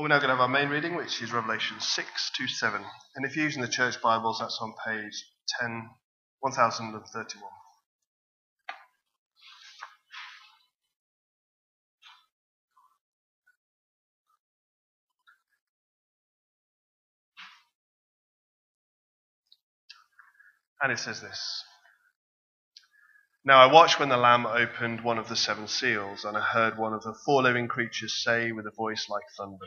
We're now going to have our main reading, which is Revelation 6 to 7. And if you're using the church Bibles, that's on page 10, 1031. And it says this Now I watched when the Lamb opened one of the seven seals, and I heard one of the four living creatures say with a voice like thunder,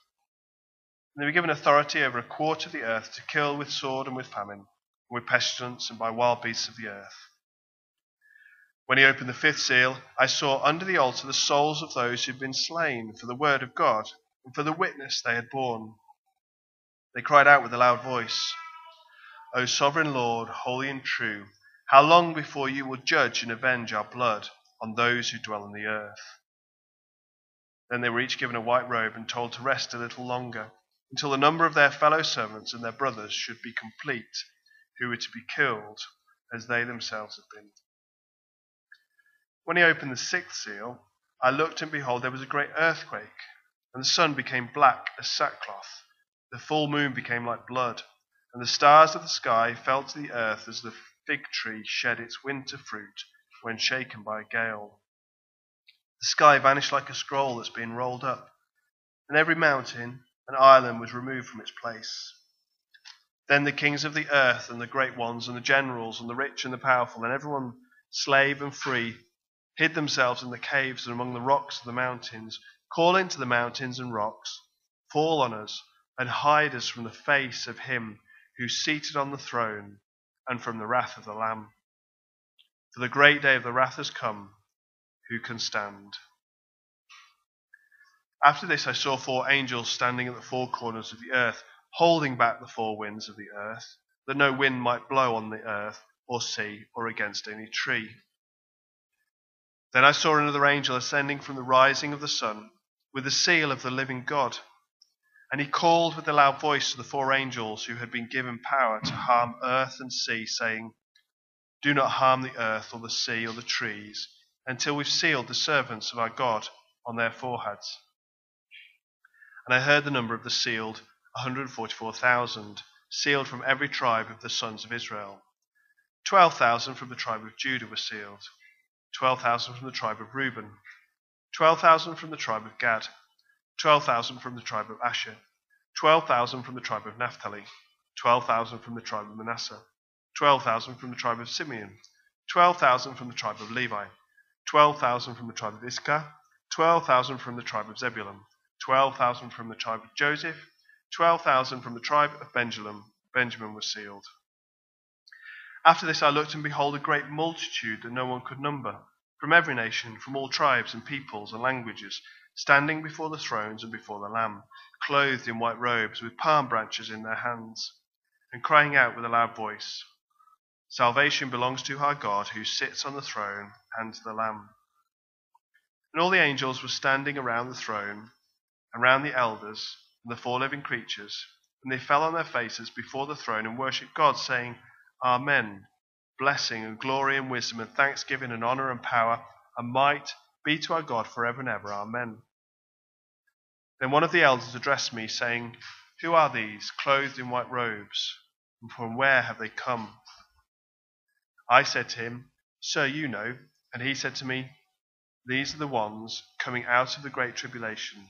And they were given authority over a quarter of the earth to kill with sword and with famine, and with pestilence and by wild beasts of the earth. When he opened the fifth seal, I saw under the altar the souls of those who had been slain for the word of God and for the witness they had borne. They cried out with a loud voice, O sovereign Lord, holy and true, how long before you will judge and avenge our blood on those who dwell on the earth? Then they were each given a white robe and told to rest a little longer, until the number of their fellow servants and their brothers should be complete, who were to be killed as they themselves had been. When he opened the sixth seal, I looked and behold, there was a great earthquake, and the sun became black as sackcloth the full moon became like blood, and the stars of the sky fell to the earth as the fig tree shed its winter fruit when shaken by a gale. The sky vanished like a scroll that's been rolled up, and every mountain and island was removed from its place. Then the kings of the earth, and the great ones, and the generals, and the rich and the powerful, and everyone, slave and free, hid themselves in the caves and among the rocks of the mountains, calling to the mountains and rocks, Fall on us and hide us from the face of him who's seated on the throne and from the wrath of the Lamb. For the great day of the wrath has come. Who can stand? After this, I saw four angels standing at the four corners of the earth, holding back the four winds of the earth, that no wind might blow on the earth, or sea, or against any tree. Then I saw another angel ascending from the rising of the sun, with the seal of the living God. And he called with a loud voice to the four angels who had been given power to harm earth and sea, saying, Do not harm the earth or the sea or the trees until we've sealed the servants of our God on their foreheads. And I heard the number of the sealed 144,000, sealed from every tribe of the sons of Israel. 12,000 from the tribe of Judah were sealed, 12,000 from the tribe of Reuben, 12,000 from the tribe of Gad 12,000 from the tribe of Asher, 12,000 from the tribe of Naphtali, 12,000 from the tribe of Manasseh, 12,000 from the tribe of Simeon, 12,000 from the tribe of Levi, 12,000 from the tribe of Issachar, 12,000 from the tribe of Zebulun, 12,000 from the tribe of Joseph, 12,000 from the tribe of Benjamin. Benjamin was sealed. After this I looked, and behold, a great multitude that no one could number, from every nation, from all tribes and peoples and languages standing before the thrones and before the Lamb, clothed in white robes, with palm branches in their hands, and crying out with a loud voice Salvation belongs to our God who sits on the throne and to the Lamb. And all the angels were standing around the throne, around the elders, and the four living creatures, and they fell on their faces before the throne and worshipped God, saying, Amen. Blessing and glory and wisdom and thanksgiving and honor and power and might be to our God forever and ever. Amen. Then one of the elders addressed me, saying, Who are these, clothed in white robes, and from where have they come? I said to him, Sir, you know. And he said to me, These are the ones coming out of the great tribulation.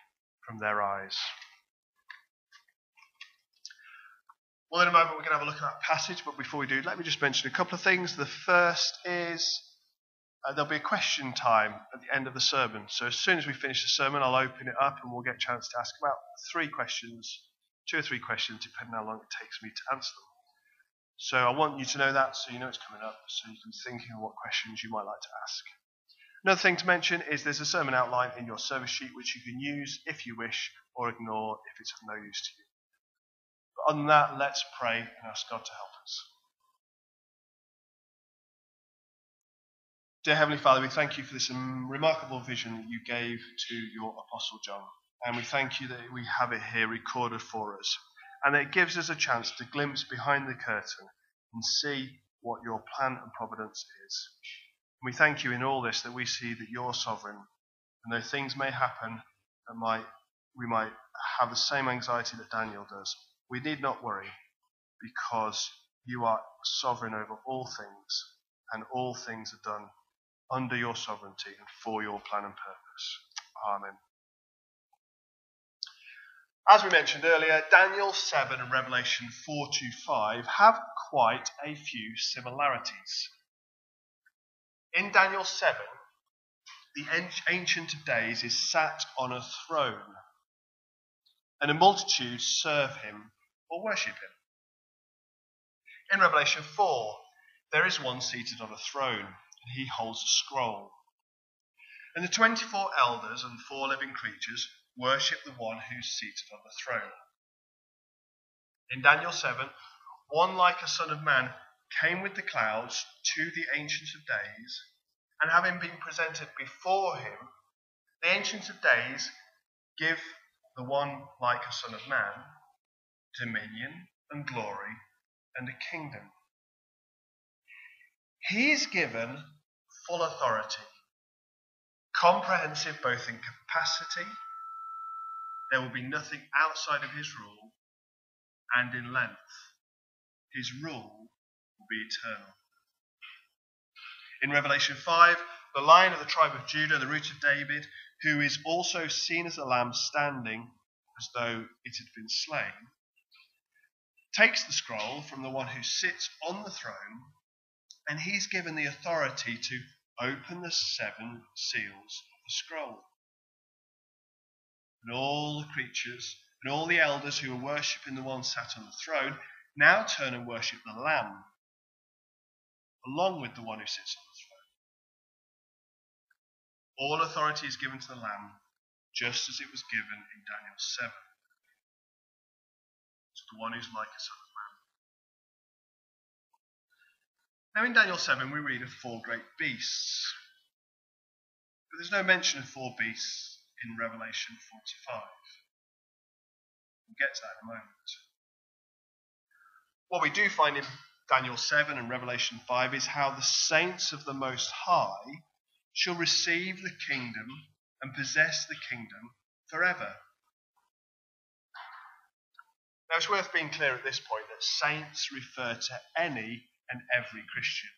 from their eyes. Well, in a moment, we're going to have a look at that passage, but before we do, let me just mention a couple of things. The first is uh, there'll be a question time at the end of the sermon. So, as soon as we finish the sermon, I'll open it up and we'll get a chance to ask about three questions, two or three questions, depending on how long it takes me to answer them. So, I want you to know that so you know it's coming up, so you can be thinking of what questions you might like to ask. Another thing to mention is there's a sermon outline in your service sheet which you can use if you wish or ignore if it's of no use to you. But on that, let's pray and ask God to help us. Dear Heavenly Father, we thank you for this remarkable vision that you gave to your Apostle John. And we thank you that we have it here recorded for us. And it gives us a chance to glimpse behind the curtain and see what your plan and providence is. We thank you in all this that we see that you're sovereign. And though things may happen that might we might have the same anxiety that Daniel does, we need not worry because you are sovereign over all things, and all things are done under your sovereignty and for your plan and purpose. Amen. As we mentioned earlier, Daniel 7 and Revelation 4 to 5 have quite a few similarities. In Daniel 7, the Ancient of Days is sat on a throne, and a multitude serve him or worship him. In Revelation 4, there is one seated on a throne, and he holds a scroll. And the 24 elders and four living creatures worship the one who's seated on the throne. In Daniel 7, one like a son of man came with the clouds to the Ancient of Days, and having been presented before him, the Ancient of Days give the one like a son of man dominion and glory and a kingdom. He is given full authority, comprehensive both in capacity, there will be nothing outside of his rule, and in length. His rule be eternal. In Revelation 5, the lion of the tribe of Judah, the root of David, who is also seen as a lamb standing as though it had been slain, takes the scroll from the one who sits on the throne, and he's given the authority to open the seven seals of the scroll. And all the creatures and all the elders who were worshipping the one sat on the throne now turn and worship the Lamb, along with the one who sits on the throne. All authority is given to the Lamb, just as it was given in Daniel 7 to the one who's like a son of man. Now, in Daniel 7, we read of four great beasts. But there's no mention of four beasts in Revelation 45. We'll get to that in a moment. What we do find in Daniel 7 and Revelation 5 is how the saints of the Most High shall receive the kingdom and possess the kingdom forever. Now, it's worth being clear at this point that saints refer to any and every Christian.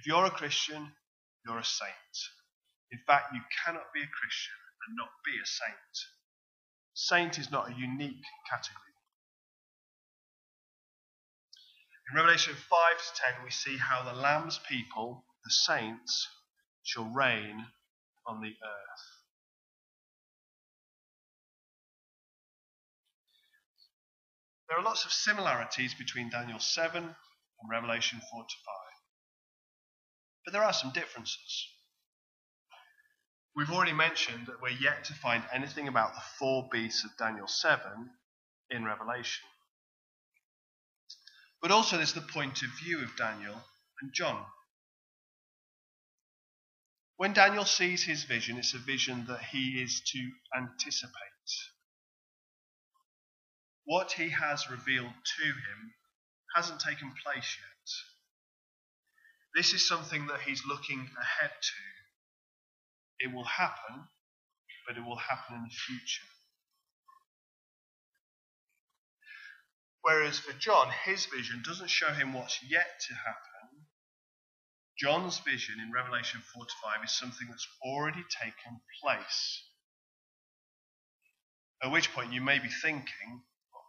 If you're a Christian, you're a saint. In fact, you cannot be a Christian and not be a saint. Saint is not a unique category. In Revelation 5 to 10, we see how the Lamb's people, the saints, shall reign on the earth. There are lots of similarities between Daniel 7 and Revelation 4 to 5. But there are some differences. We've already mentioned that we're yet to find anything about the four beasts of Daniel 7 in Revelation. But also there's the point of view of Daniel and John. When Daniel sees his vision, it's a vision that he is to anticipate. What he has revealed to him hasn't taken place yet. This is something that he's looking ahead to. It will happen, but it will happen in the future. Whereas for John, his vision doesn't show him what's yet to happen. John's vision in Revelation 4 to 5 is something that's already taken place. At which point you may be thinking,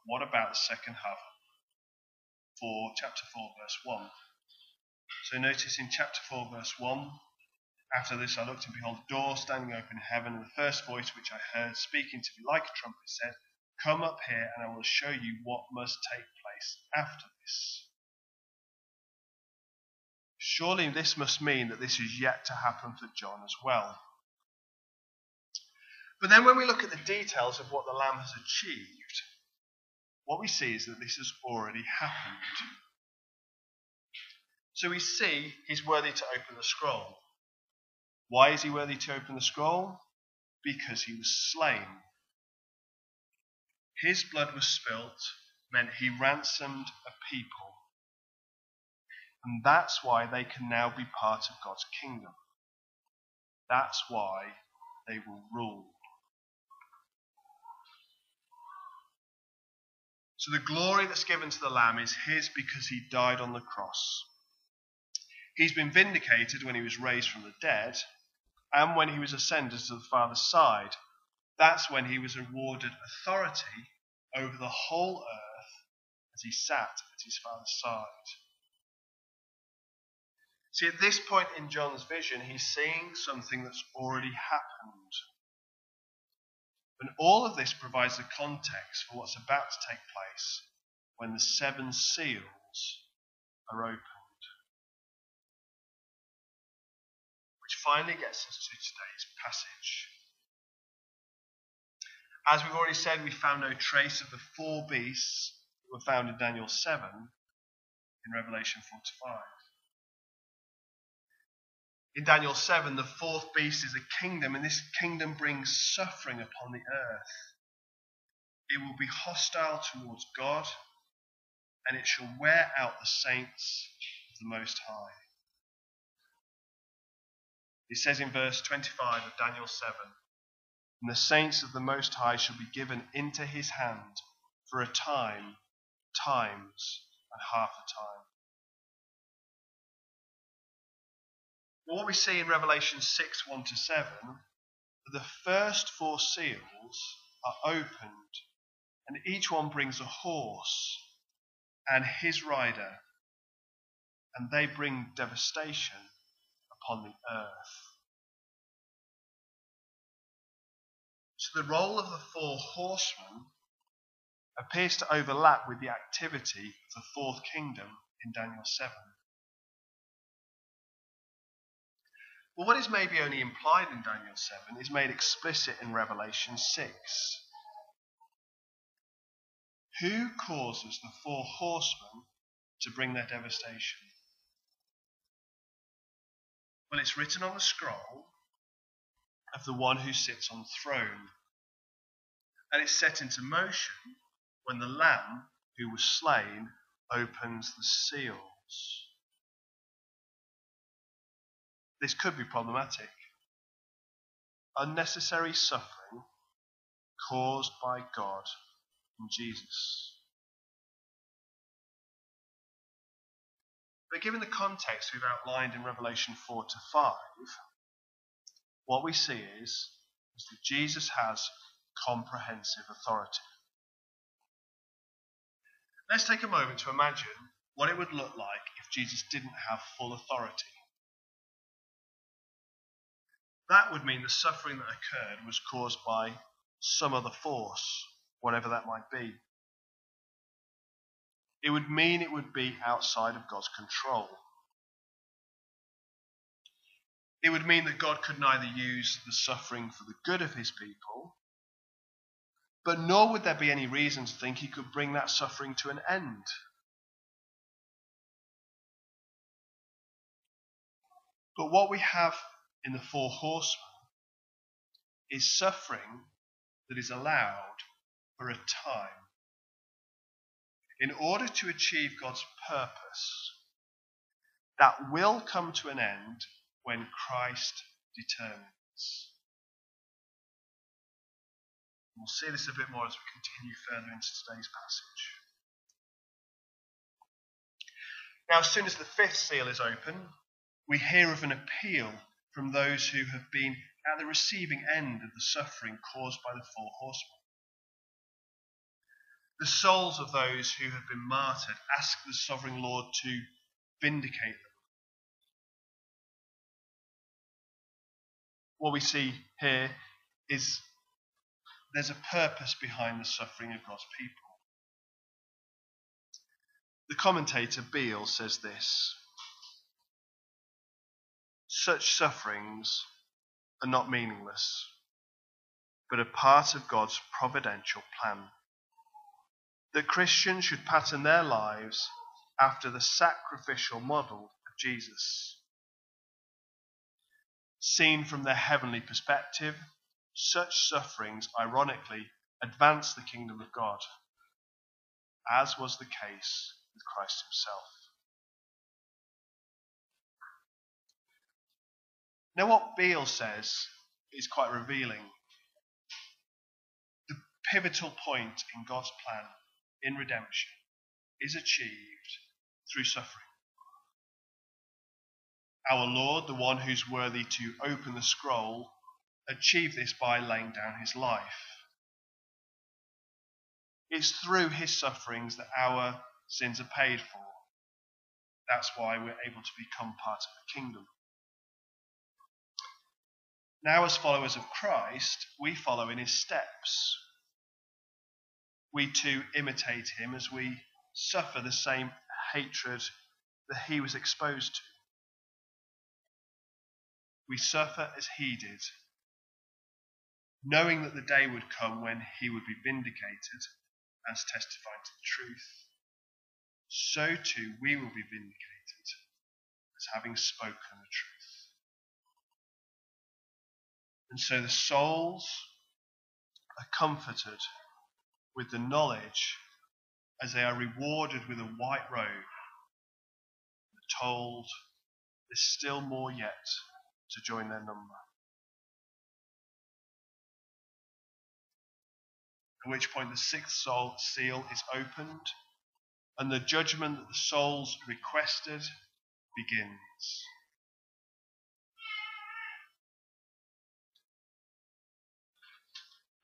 what about the second half for chapter 4, verse 1? So notice in chapter 4, verse 1, after this I looked and behold a door standing open in heaven, and the first voice which I heard speaking to me like a trumpet said, Come up here, and I will show you what must take place after this. Surely this must mean that this is yet to happen for John as well. But then when we look at the details of what the Lamb has achieved, what we see is that this has already happened. So we see he's worthy to open the scroll. Why is he worthy to open the scroll? Because he was slain his blood was spilt meant he ransomed a people. And that's why they can now be part of God's kingdom. That's why they will rule. So the glory that's given to the Lamb is his because he died on the cross. He's been vindicated when he was raised from the dead and when he was ascended to the Father's side that's when he was awarded authority over the whole earth as he sat at his father's side. See, at this point in John's vision, he's seeing something that's already happened. And all of this provides the context for what's about to take place when the seven seals are opened. Which finally gets us to today's passage. As we've already said, we found no trace of the four beasts that were found in Daniel 7 in Revelation 4 to 5. In Daniel 7, the fourth beast is a kingdom, and this kingdom brings suffering upon the earth. It will be hostile towards God, and it shall wear out the saints of the Most High. It says in verse 25 of Daniel 7 and the saints of the Most High shall be given into his hand for a time, times, and half a time. What we see in Revelation 6 1 to 7, the first four seals are opened, and each one brings a horse and his rider, and they bring devastation upon the earth. So the role of the four horsemen appears to overlap with the activity of the fourth kingdom in Daniel 7. Well, what is maybe only implied in Daniel 7 is made explicit in Revelation 6. Who causes the four horsemen to bring their devastation? Well, it's written on the scroll of the one who sits on the throne. And it's set into motion when the Lamb who was slain opens the seals. This could be problematic. Unnecessary suffering caused by God and Jesus. But given the context we've outlined in Revelation 4 to 5, what we see is, is that Jesus has comprehensive authority. Let's take a moment to imagine what it would look like if Jesus didn't have full authority. That would mean the suffering that occurred was caused by some other force, whatever that might be. It would mean it would be outside of God's control. It would mean that God could neither use the suffering for the good of his people, but nor would there be any reason to think he could bring that suffering to an end. But what we have in the four horsemen is suffering that is allowed for a time in order to achieve God's purpose that will come to an end when Christ determines. We'll see this a bit more as we continue further into today's passage. Now, as soon as the fifth seal is open, we hear of an appeal from those who have been at the receiving end of the suffering caused by the four horsemen. The souls of those who have been martyred ask the sovereign Lord to vindicate them. What we see here is there's a purpose behind the suffering of God's people. The commentator Beale says this Such sufferings are not meaningless, but a part of God's providential plan. That Christians should pattern their lives after the sacrificial model of Jesus. Seen from their heavenly perspective, such sufferings, ironically, advance the kingdom of God, as was the case with Christ himself. Now, what Beale says is quite revealing. The pivotal point in God's plan in redemption is achieved through suffering. Our Lord, the one who's worthy to open the scroll, achieve this by laying down his life. It's through his sufferings that our sins are paid for. That's why we're able to become part of the kingdom. Now, as followers of Christ, we follow in his steps. We too imitate him as we suffer the same hatred that he was exposed to. We suffer as he did knowing that the day would come when he would be vindicated as testifying to the truth, so too we will be vindicated as having spoken the truth. And so the souls are comforted with the knowledge as they are rewarded with a white robe, told there's still more yet to join their number. at which point the sixth soul, seal is opened and the judgment that the souls requested begins.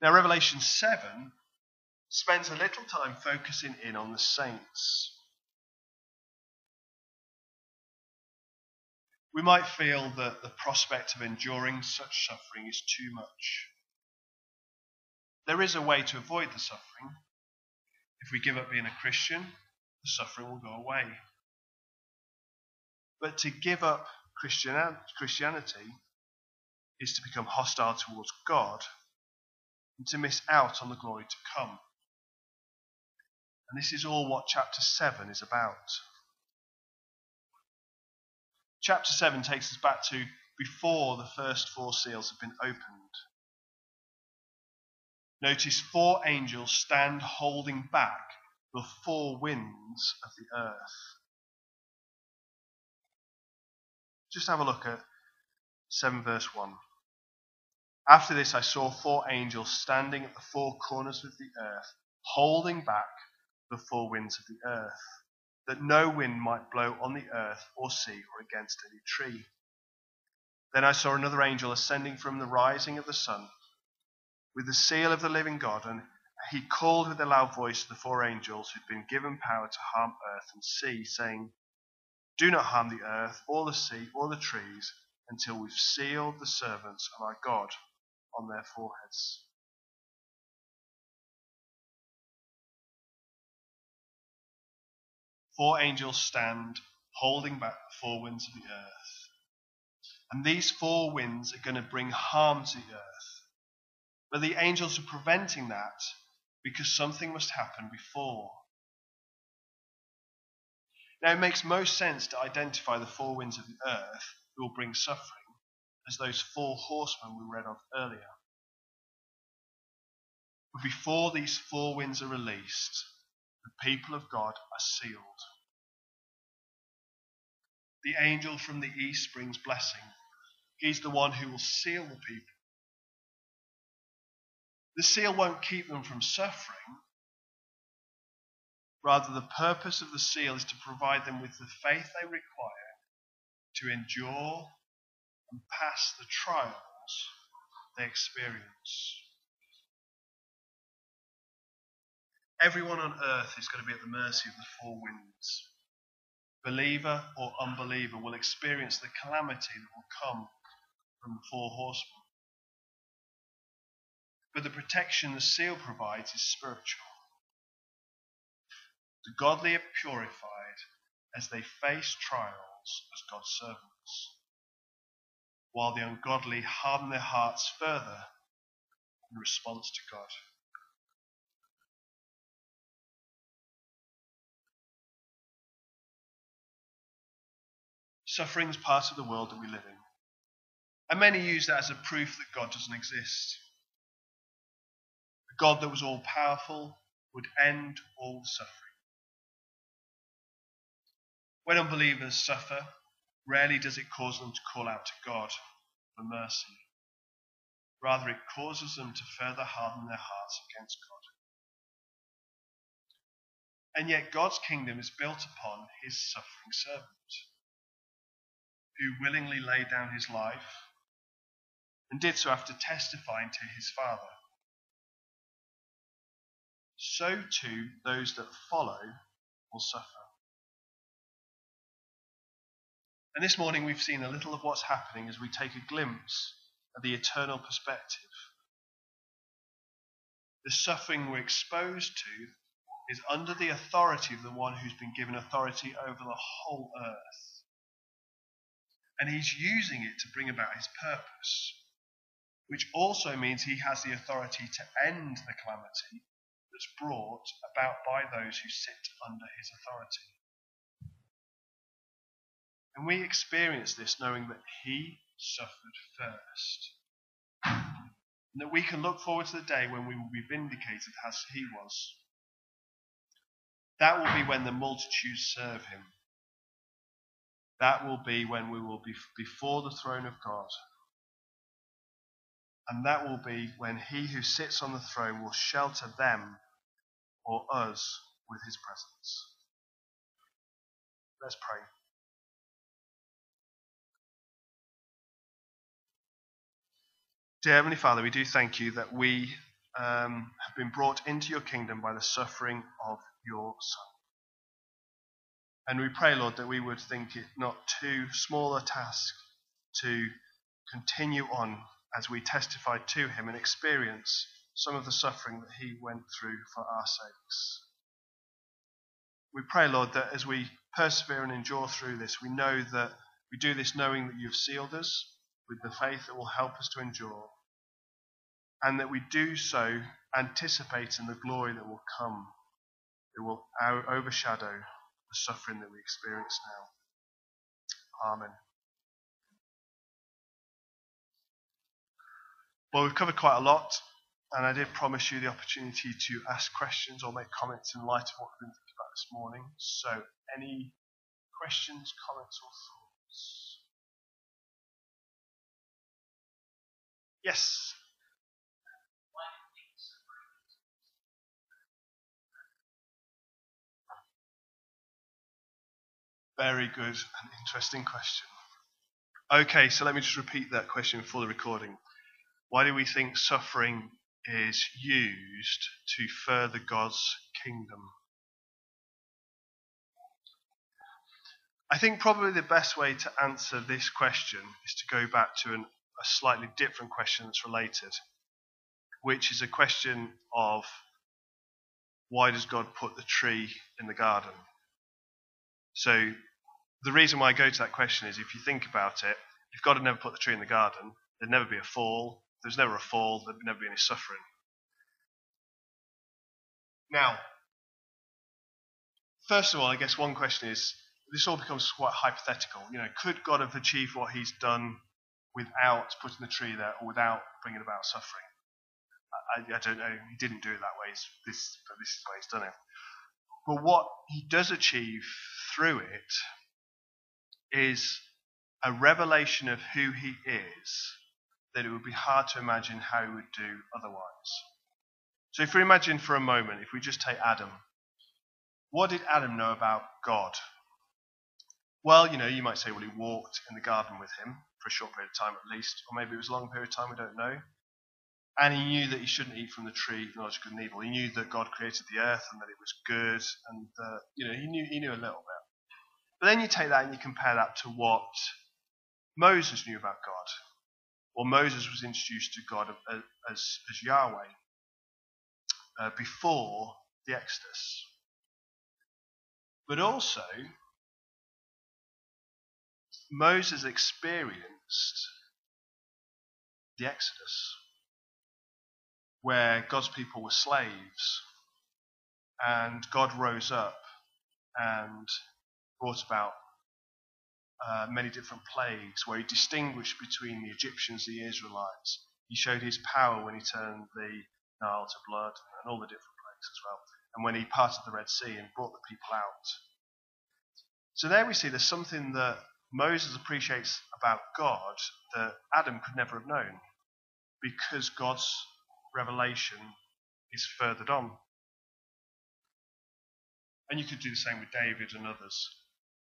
Now, Revelation 7 spends a little time focusing in on the saints. We might feel that the prospect of enduring such suffering is too much. There is a way to avoid the suffering. If we give up being a Christian, the suffering will go away. But to give up Christianity is to become hostile towards God and to miss out on the glory to come. And this is all what chapter 7 is about. Chapter 7 takes us back to before the first four seals have been opened. Notice four angels stand holding back the four winds of the earth. Just have a look at 7 verse 1. After this, I saw four angels standing at the four corners of the earth, holding back the four winds of the earth, that no wind might blow on the earth or sea or against any tree. Then I saw another angel ascending from the rising of the sun with the seal of the living God, and he called with a loud voice to the four angels who'd been given power to harm earth and sea, saying, Do not harm the earth, or the sea, or the trees, until we've sealed the servants of our God on their foreheads. Four angels stand holding back the four winds of the earth. And these four winds are going to bring harm to the earth. But the angels are preventing that because something must happen before. Now, it makes most sense to identify the four winds of the earth who will bring suffering as those four horsemen we read of earlier. But before these four winds are released, the people of God are sealed. The angel from the east brings blessing. He's the one who will seal the people. The seal won't keep them from suffering. Rather, the purpose of the seal is to provide them with the faith they require to endure and pass the trials they experience. Everyone on earth is going to be at the mercy of the four winds. Believer or unbeliever will experience the calamity that will come from the four horsemen. But the protection the seal provides is spiritual. The godly are purified as they face trials as God's servants, while the ungodly harden their hearts further in response to God. Suffering is part of the world that we live in. And many use that as a proof that God doesn't exist. A God that was all powerful would end all suffering. When unbelievers suffer, rarely does it cause them to call out to God for mercy. Rather, it causes them to further harden their hearts against God. And yet, God's kingdom is built upon his suffering servant, who willingly laid down his life and did so after testifying to his Father. So too, those that follow will suffer. And this morning we've seen a little of what's happening as we take a glimpse of the eternal perspective. The suffering we're exposed to is under the authority of the one who's been given authority over the whole earth. And he's using it to bring about his purpose, which also means he has the authority to end the calamity that's brought about by those who sit under his authority. And we experience this knowing that He suffered first. And that we can look forward to the day when we will be vindicated as He was. That will be when the multitudes serve Him. That will be when we will be before the throne of God. And that will be when He who sits on the throne will shelter them or us with His presence. Let's pray. Dear Heavenly Father, we do thank you that we um, have been brought into your kingdom by the suffering of your Son. And we pray, Lord, that we would think it not too small a task to continue on as we testify to him and experience some of the suffering that he went through for our sakes. We pray, Lord, that as we persevere and endure through this, we know that we do this knowing that you've sealed us with the faith that will help us to endure, and that we do so anticipating the glory that will come, that will overshadow the suffering that we experience now. Amen. Well, we've covered quite a lot, and I did promise you the opportunity to ask questions or make comments in light of what we've been thinking about this morning. So, any questions, comments, or thoughts? Yes. Very good and interesting question. Okay, so let me just repeat that question for the recording. Why do we think suffering is used to further God's kingdom? I think probably the best way to answer this question is to go back to an a slightly different question that's related, which is a question of why does God put the tree in the garden? So the reason why I go to that question is if you think about it, if God had never put the tree in the garden, there'd never be a fall. If there's never a fall, there'd never be any suffering. Now, first of all, I guess one question is this all becomes quite hypothetical. You know, could God have achieved what he's done without putting the tree there or without bringing about suffering. I, I don't know. He didn't do it that way. This, but this is the way he's done it. But what he does achieve through it is a revelation of who he is that it would be hard to imagine how he would do otherwise. So if we imagine for a moment, if we just take Adam, what did Adam know about God? Well, you know, you might say, well, he walked in the garden with him for a short period of time at least, or maybe it was a long period of time, we don't know. And he knew that he shouldn't eat from the tree of knowledge of good and evil. He knew that God created the earth and that it was good, and uh, you know, he knew he knew a little bit. But then you take that and you compare that to what Moses knew about God. Well, Moses was introduced to God as, as Yahweh uh, before the Exodus. But also, Moses experienced the Exodus, where God's people were slaves, and God rose up and brought about uh, many different plagues, where he distinguished between the Egyptians and the Israelites. He showed his power when he turned the Nile to blood and all the different plagues as well, and when he parted the Red Sea and brought the people out. So there we see there's something that Moses appreciates about God that Adam could never have known because God's revelation is furthered on. And you could do the same with David and others.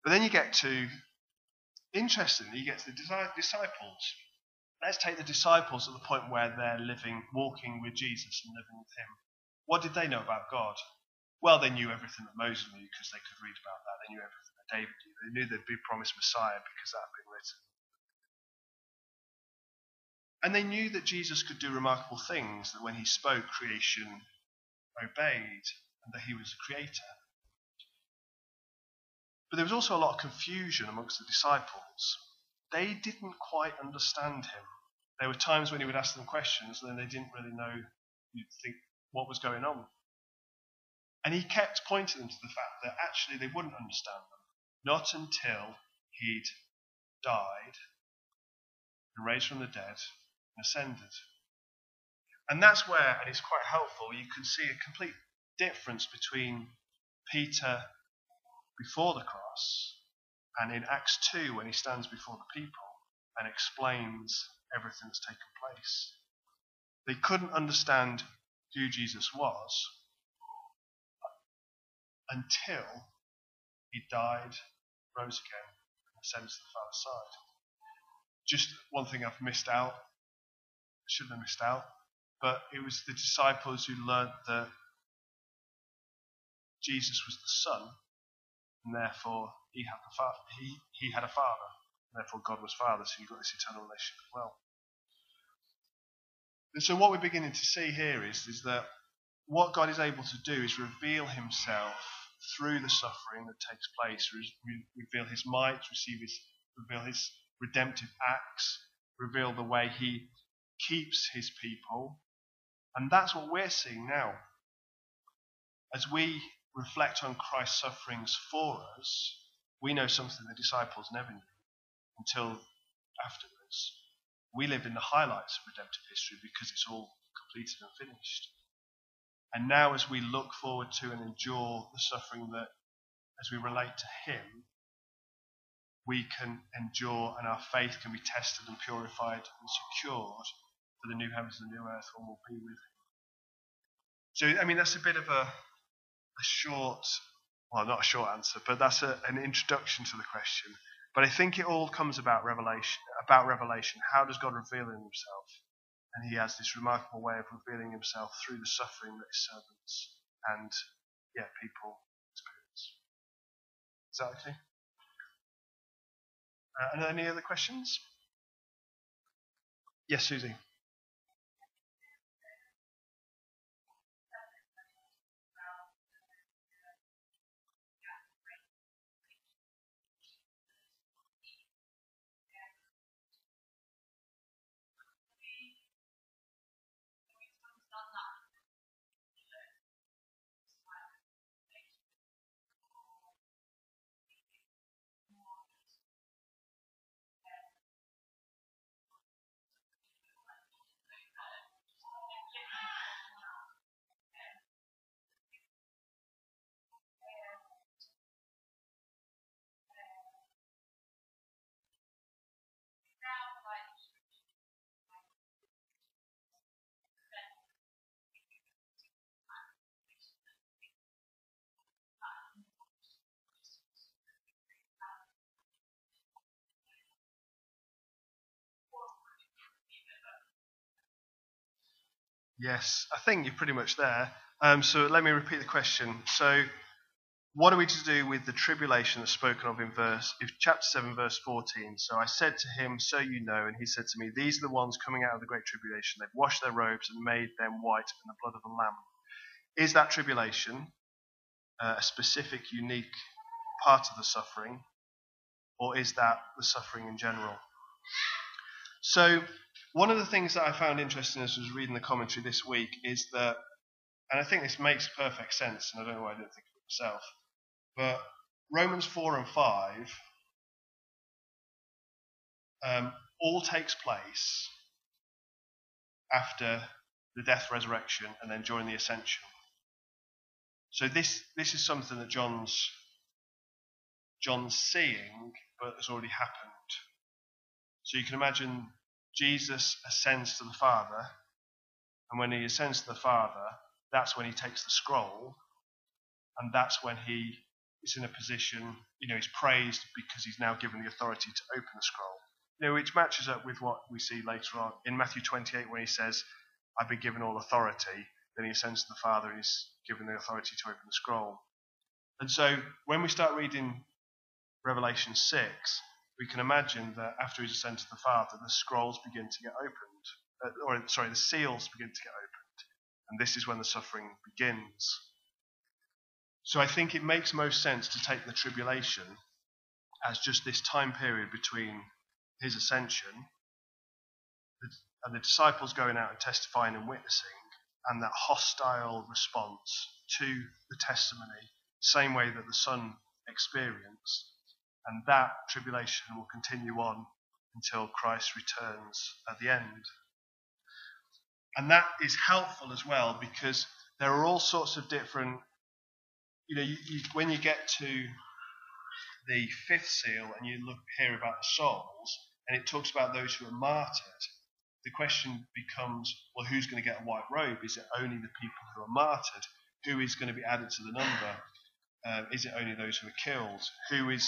But then you get to Interestingly, you get to the disciples. Let's take the disciples at the point where they're living, walking with Jesus and living with Him. What did they know about God? Well, they knew everything that Moses knew because they could read about that. They knew everything that David knew. They knew there'd be promised Messiah because that had been written. And they knew that Jesus could do remarkable things, that when he spoke, creation obeyed, and that he was a creator. But there was also a lot of confusion amongst the disciples. They didn't quite understand him. There were times when he would ask them questions and then they didn't really know you'd think what was going on. And he kept pointing them to the fact that actually they wouldn't understand them. Not until he'd died and raised from the dead and ascended. And that's where, and it's quite helpful, you can see a complete difference between Peter before the cross, and in Acts 2, when he stands before the people and explains everything that's taken place. They couldn't understand who Jesus was until he died, rose again, and ascended to the Father's side. Just one thing I've missed out, I shouldn't have missed out, but it was the disciples who learnt that Jesus was the Son and therefore he had the fa- he he had a father, and therefore God was father, so you've got this eternal relationship as well. And so what we're beginning to see here is, is that what God is able to do is reveal himself through the suffering that takes place, re- reveal his might, his, reveal his redemptive acts, reveal the way he keeps his people. And that's what we're seeing now. As we reflect on Christ's sufferings for us, we know something the disciples never knew until afterwards. We live in the highlights of redemptive history because it's all completed and finished. And now, as we look forward to and endure the suffering that, as we relate to Him, we can endure and our faith can be tested and purified and secured for the new heavens and the new earth when we'll be with Him. So, I mean, that's a bit of a a short, well, not a short answer, but that's a, an introduction to the question. But I think it all comes about revelation. About revelation, how does God reveal himself? And He has this remarkable way of revealing Himself through the suffering that His servants and yeah, people experience. Is that okay? Uh, any other questions? Yes, Susie. Yes, I think you're pretty much there. Um, so let me repeat the question. So, what are we to do with the tribulation that's spoken of in verse, if chapter seven, verse fourteen? So I said to him, "So you know," and he said to me, "These are the ones coming out of the great tribulation. They've washed their robes and made them white in the blood of the Lamb." Is that tribulation uh, a specific, unique part of the suffering, or is that the suffering in general? So, one of the things that I found interesting as I was reading the commentary this week is that, and I think this makes perfect sense, and I don't know why I didn't think of it myself, but Romans 4 and 5 um, all takes place after the death, resurrection, and then during the ascension. So this this is something that John's John's seeing, but has already happened. So you can imagine Jesus ascends to the Father, and when he ascends to the Father, that's when he takes the scroll, and that's when he is in a position, you know, he's praised because he's now given the authority to open the scroll. You know, which matches up with what we see later on in Matthew 28 when he says, I've been given all authority. Then he ascends to the Father and he's given the authority to open the scroll. And so when we start reading Revelation 6, we can imagine that after he's ascended to the Father, the scrolls begin to get opened, uh, or sorry, the seals begin to get opened, and this is when the suffering begins. So I think it makes most sense to take the tribulation as just this time period between his ascension and the disciples going out and testifying and witnessing, and that hostile response to the testimony, same way that the Son experienced. And that tribulation will continue on until Christ returns at the end. And that is helpful as well because there are all sorts of different, you know, you, you, when you get to the fifth seal and you look here about the souls, and it talks about those who are martyred, the question becomes, well, who's going to get a white robe? Is it only the people who are martyred? Who is going to be added to the number? Uh, is it only those who are killed? Who is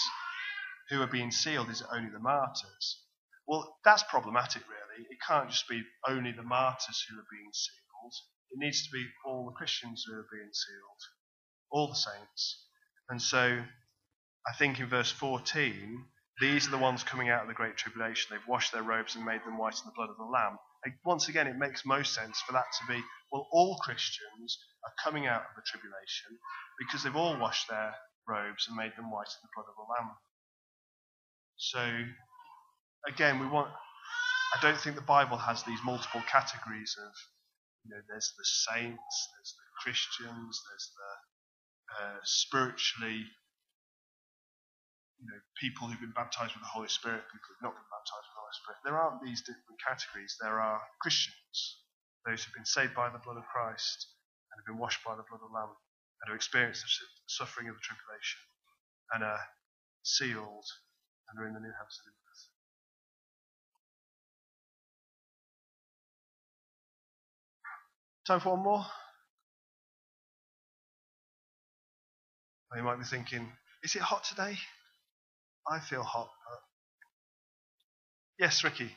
who are being sealed? Is it only the martyrs? Well, that's problematic, really. It can't just be only the martyrs who are being sealed. It needs to be all the Christians who are being sealed, all the saints. And so, I think in verse 14, these are the ones coming out of the great tribulation. They've washed their robes and made them white in the blood of the Lamb. once again, it makes most sense for that to be, well, all Christians are coming out of the tribulation because they've all washed their robes and made them white in the blood of the Lamb. So, again, we want. I don't think the Bible has these multiple categories of, you know, there's the saints, there's the Christians, there's the uh, spiritually you know, people who've been baptized with the Holy Spirit, people who've not been baptized with the Holy Spirit. There aren't these different categories. There are Christians, those who've been saved by the blood of Christ and have been washed by the blood of the Lamb and have experienced the suffering of the tribulation and are sealed and are in the new heavens and. Time for one more? Oh, you might be thinking, is it hot today? I feel hot. Yes, Ricky.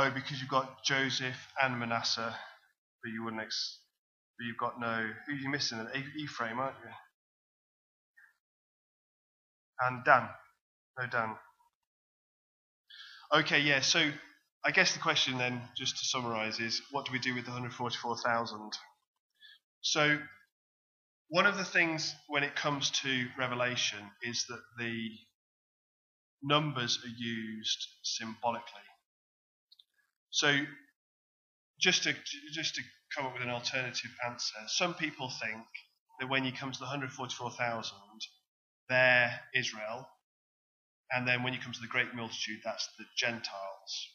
Oh, because you've got Joseph and Manasseh, but you wouldn't. Ex- but you've got no. Who are you missing? Ephraim, aren't you? And Dan. No Dan. Okay, yeah. So I guess the question then, just to summarise, is what do we do with the 144,000? So one of the things when it comes to Revelation is that the numbers are used symbolically. So just to just to come up with an alternative answer, some people think that when you come to the 144,000, they're Israel, And then when you come to the great multitude, that's the Gentiles.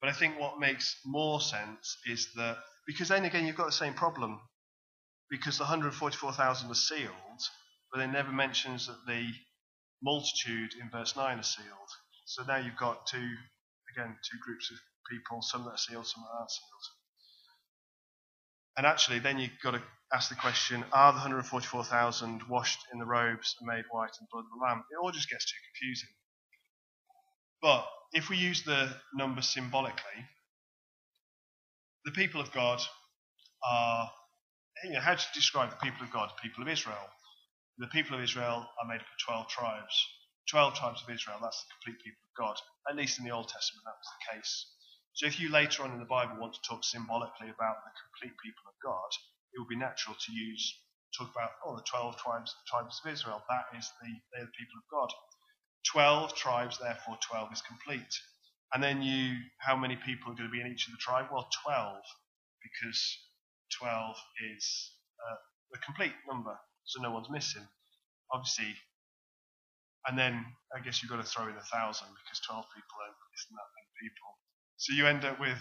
But I think what makes more sense is that, because then again, you've got the same problem. Because the 144,000 are sealed, but it never mentions that the multitude in verse 9 are sealed. So now you've got two, again, two groups of people, some that are sealed, some that aren't sealed. And actually, then you've got to ask the question are the 144,000 washed in the robes and made white in the blood of the Lamb? It all just gets too confusing. But if we use the number symbolically, the people of God are, you know, how to describe the people of God? People of Israel. The people of Israel are made up of 12 tribes. 12 tribes of Israel, that's the complete people of God. At least in the Old Testament, that was the case. So if you later on in the Bible want to talk symbolically about the complete people of God, it would be natural to use talk about oh the twelve tribes tribes of Israel. That is the they're the people of God. Twelve tribes, therefore twelve is complete. And then you how many people are going to be in each of the tribe? Well, twelve, because twelve is uh, the complete number, so no one's missing. Obviously, and then I guess you've got to throw in a thousand because twelve people isn't that many people. So you end up with,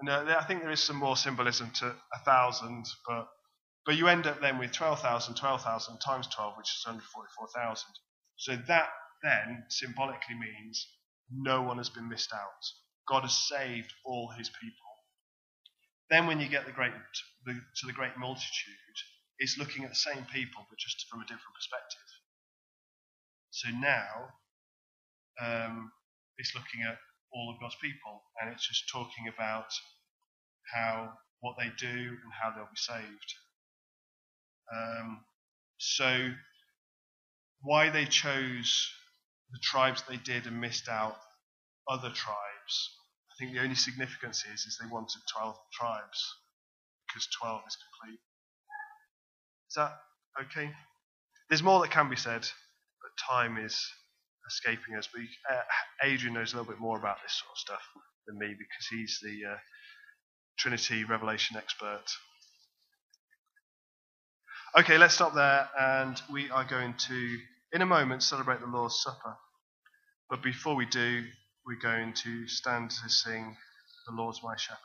and uh, I think there is some more symbolism to a thousand, but but you end up then with 12,000, 12,000 times 12, which is 144,000. So that then symbolically means no one has been missed out. God has saved all his people. Then when you get the great, the, to the great multitude, it's looking at the same people, but just from a different perspective. So now um, it's looking at all of God's people, and it's just talking about how what they do and how they'll be saved. Um, so, why they chose the tribes they did and missed out other tribes, I think the only significance is is they wanted 12 tribes because 12 is complete. Is that okay? There's more that can be said, time is escaping us. But uh, Adrian knows a little bit more about this sort of stuff than me because he's the uh, Trinity Revelation expert. Okay, let's stop there, and we are going to, in a moment, celebrate the Lord's Supper. But before we do, we're going to stand to sing The Lord's My Shepherd.